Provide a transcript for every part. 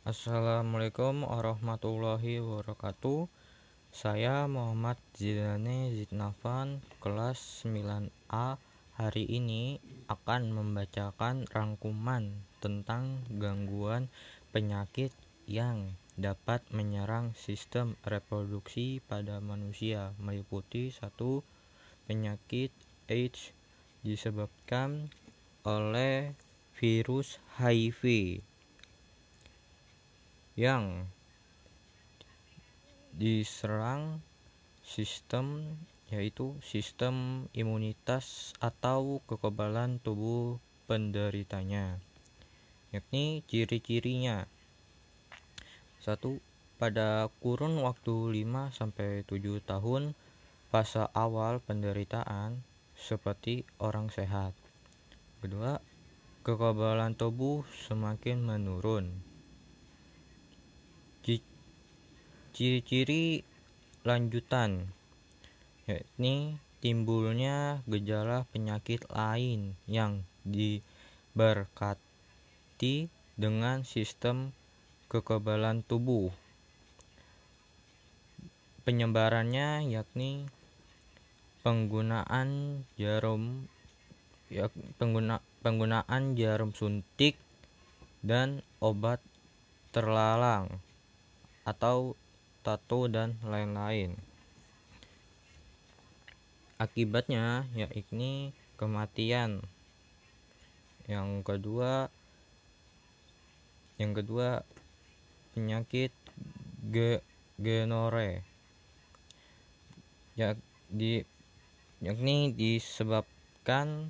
Assalamualaikum warahmatullahi wabarakatuh. Saya Muhammad Zidane Zidnafan kelas 9A Hari ini akan membacakan rangkuman tentang gangguan penyakit yang dapat menyerang sistem reproduksi pada manusia meliputi satu penyakit AIDS disebabkan oleh virus HIV yang diserang sistem yaitu sistem imunitas atau kekebalan tubuh penderitanya yakni ciri-cirinya. Satu pada kurun waktu 5 sampai 7 tahun fase awal penderitaan seperti orang sehat. Kedua kekebalan tubuh semakin menurun Ciri-ciri lanjutan yakni timbulnya gejala penyakit lain yang diberkati dengan sistem kekebalan tubuh. Penyebarannya yakni penggunaan jarum ya, pengguna, penggunaan jarum suntik dan obat terlalang atau tato dan lain-lain. Akibatnya yakni kematian. Yang kedua yang kedua penyakit ge genore ya di yakni disebabkan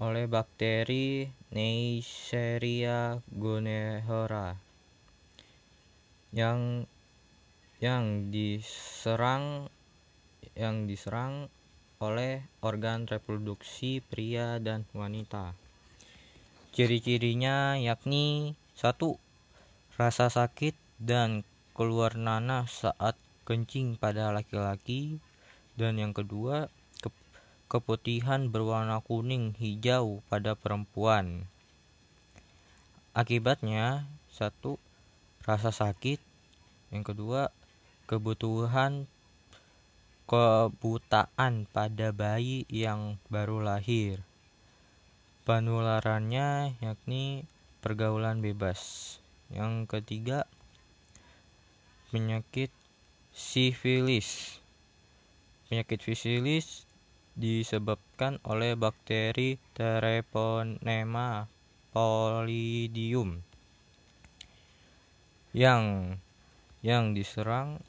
oleh bakteri Neisseria gonorrhea yang yang diserang yang diserang oleh organ reproduksi pria dan wanita. Ciri-cirinya yakni satu rasa sakit dan keluar nanah saat kencing pada laki-laki dan yang kedua ke keputihan berwarna kuning hijau pada perempuan. Akibatnya satu rasa sakit yang kedua kebutuhan kebutaan pada bayi yang baru lahir. Penularannya yakni pergaulan bebas. Yang ketiga penyakit sifilis. Penyakit sifilis disebabkan oleh bakteri Treponema pallidum yang yang diserang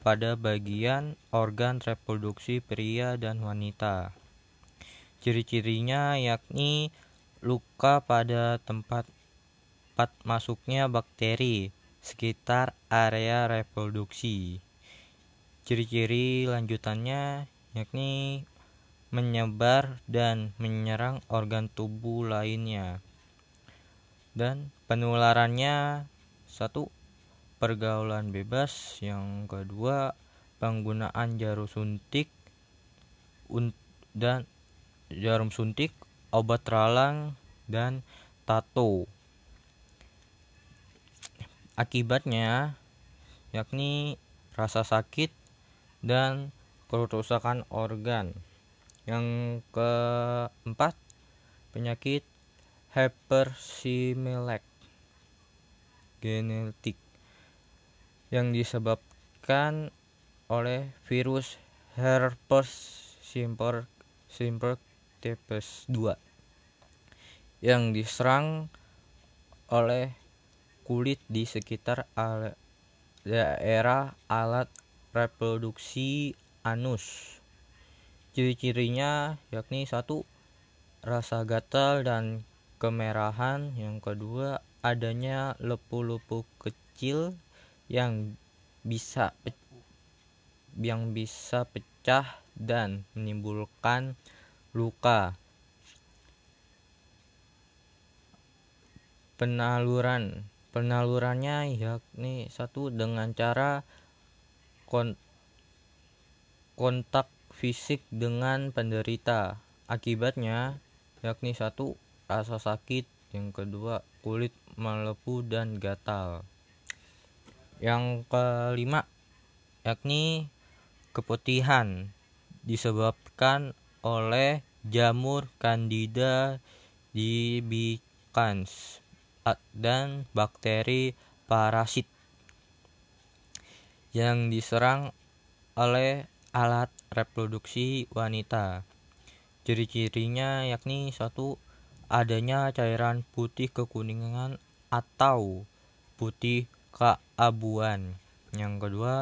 pada bagian organ reproduksi pria dan wanita. Ciri-cirinya yakni luka pada tempat tempat masuknya bakteri sekitar area reproduksi. Ciri-ciri lanjutannya yakni menyebar dan menyerang organ tubuh lainnya dan penularannya satu pergaulan bebas. Yang kedua penggunaan jarum suntik dan jarum suntik obat ralang dan tato. Akibatnya yakni rasa sakit dan kerusakan organ. Yang keempat penyakit hypersimilek genetik yang disebabkan oleh virus herpes simplex simplex types 2 yang diserang oleh kulit di sekitar daerah alat reproduksi anus. Ciri-cirinya yakni satu rasa gatal dan kemerahan yang kedua adanya lepu-lepu kecil yang bisa yang bisa pecah dan menimbulkan luka penaluran penalurannya yakni satu dengan cara kon kontak fisik dengan penderita akibatnya yakni satu rasa sakit yang kedua kulit melepuh dan gatal. Yang kelima yakni keputihan disebabkan oleh jamur Candida albicans dan bakteri parasit yang diserang oleh alat reproduksi wanita. Ciri-cirinya yakni satu adanya cairan putih kekuningan atau putih keabuan. Yang kedua,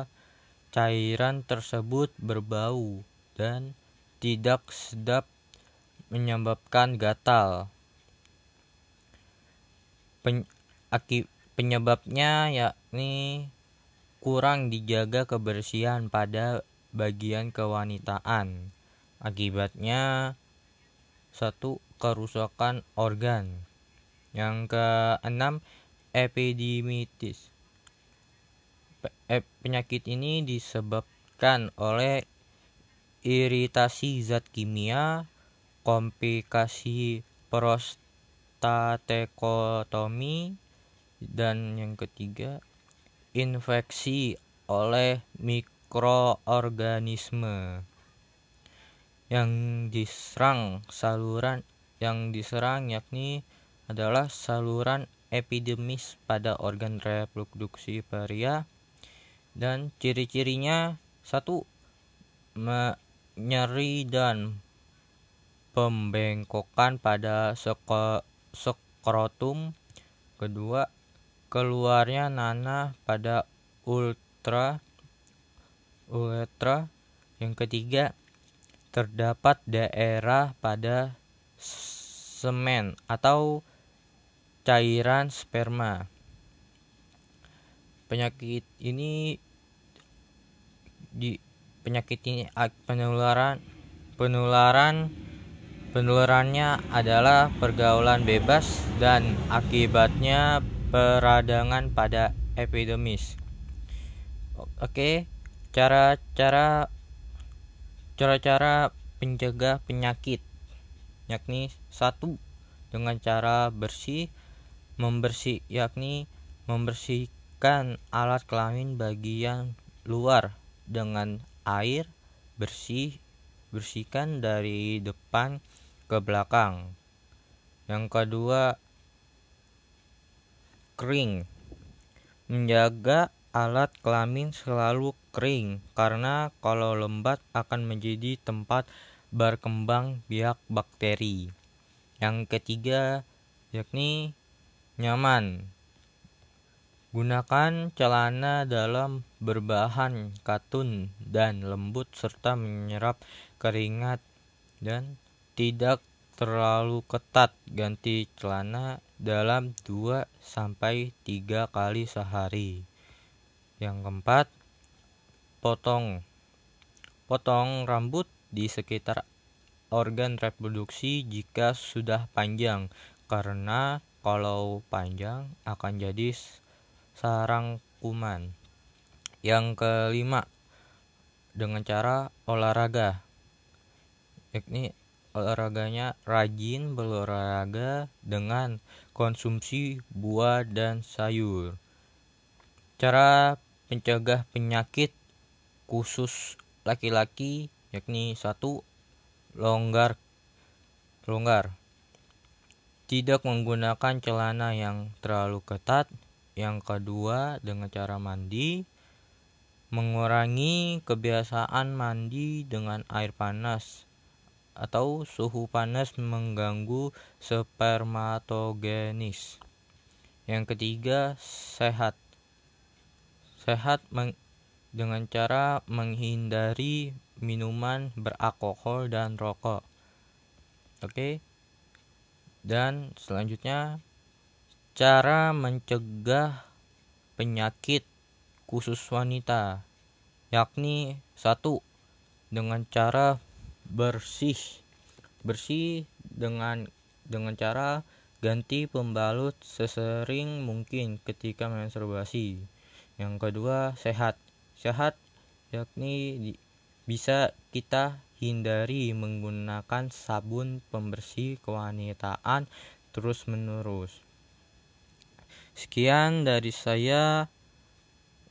cairan tersebut berbau dan tidak sedap menyebabkan gatal. Pen, penyebabnya yakni kurang dijaga kebersihan pada bagian kewanitaan. Akibatnya satu kerusakan organ. Yang keenam epidemitis. Penyakit ini disebabkan oleh iritasi zat kimia, komplikasi prostatekotomi, dan yang ketiga infeksi oleh mikroorganisme yang diserang saluran yang diserang yakni adalah saluran epidemis pada organ reproduksi pria dan ciri-cirinya satu nyeri dan pembengkokan pada skrotum kedua keluarnya nanah pada ultra uretra yang ketiga terdapat daerah pada semen atau cairan sperma. Penyakit ini di penyakit ini penularan penularan penularannya adalah pergaulan bebas dan akibatnya peradangan pada epidemis. Oke, cara-cara cara-cara pencegah penyakit yakni satu dengan cara bersih membersih yakni membersihkan alat kelamin bagian luar dengan air bersih bersihkan dari depan ke belakang yang kedua kering menjaga alat kelamin selalu kering karena kalau lembat akan menjadi tempat berkembang biak bakteri. Yang ketiga yakni nyaman. Gunakan celana dalam berbahan katun dan lembut serta menyerap keringat dan tidak terlalu ketat. Ganti celana dalam 2 sampai 3 kali sehari. Yang keempat, potong. Potong rambut di sekitar organ reproduksi jika sudah panjang karena kalau panjang akan jadi sarang kuman. Yang kelima, dengan cara olahraga. Yakni olahraganya rajin berolahraga dengan konsumsi buah dan sayur. Cara pencegah penyakit khusus laki-laki yakni satu longgar longgar tidak menggunakan celana yang terlalu ketat yang kedua dengan cara mandi mengurangi kebiasaan mandi dengan air panas atau suhu panas mengganggu spermatogenis yang ketiga sehat sehat dengan cara menghindari minuman beralkohol dan rokok. Oke. Dan selanjutnya cara mencegah penyakit khusus wanita yakni satu dengan cara bersih. Bersih dengan dengan cara ganti pembalut sesering mungkin ketika menstruasi. Yang kedua sehat. Sehat yakni di, bisa kita hindari menggunakan sabun pembersih kewanitaan terus menerus Sekian dari saya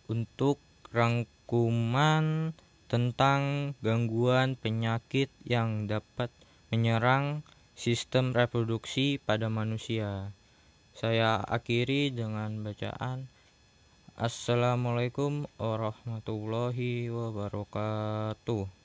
untuk rangkuman tentang gangguan penyakit yang dapat menyerang sistem reproduksi pada manusia. Saya akhiri dengan bacaan Assalamualaikum warahmatullahi wabarakatuh.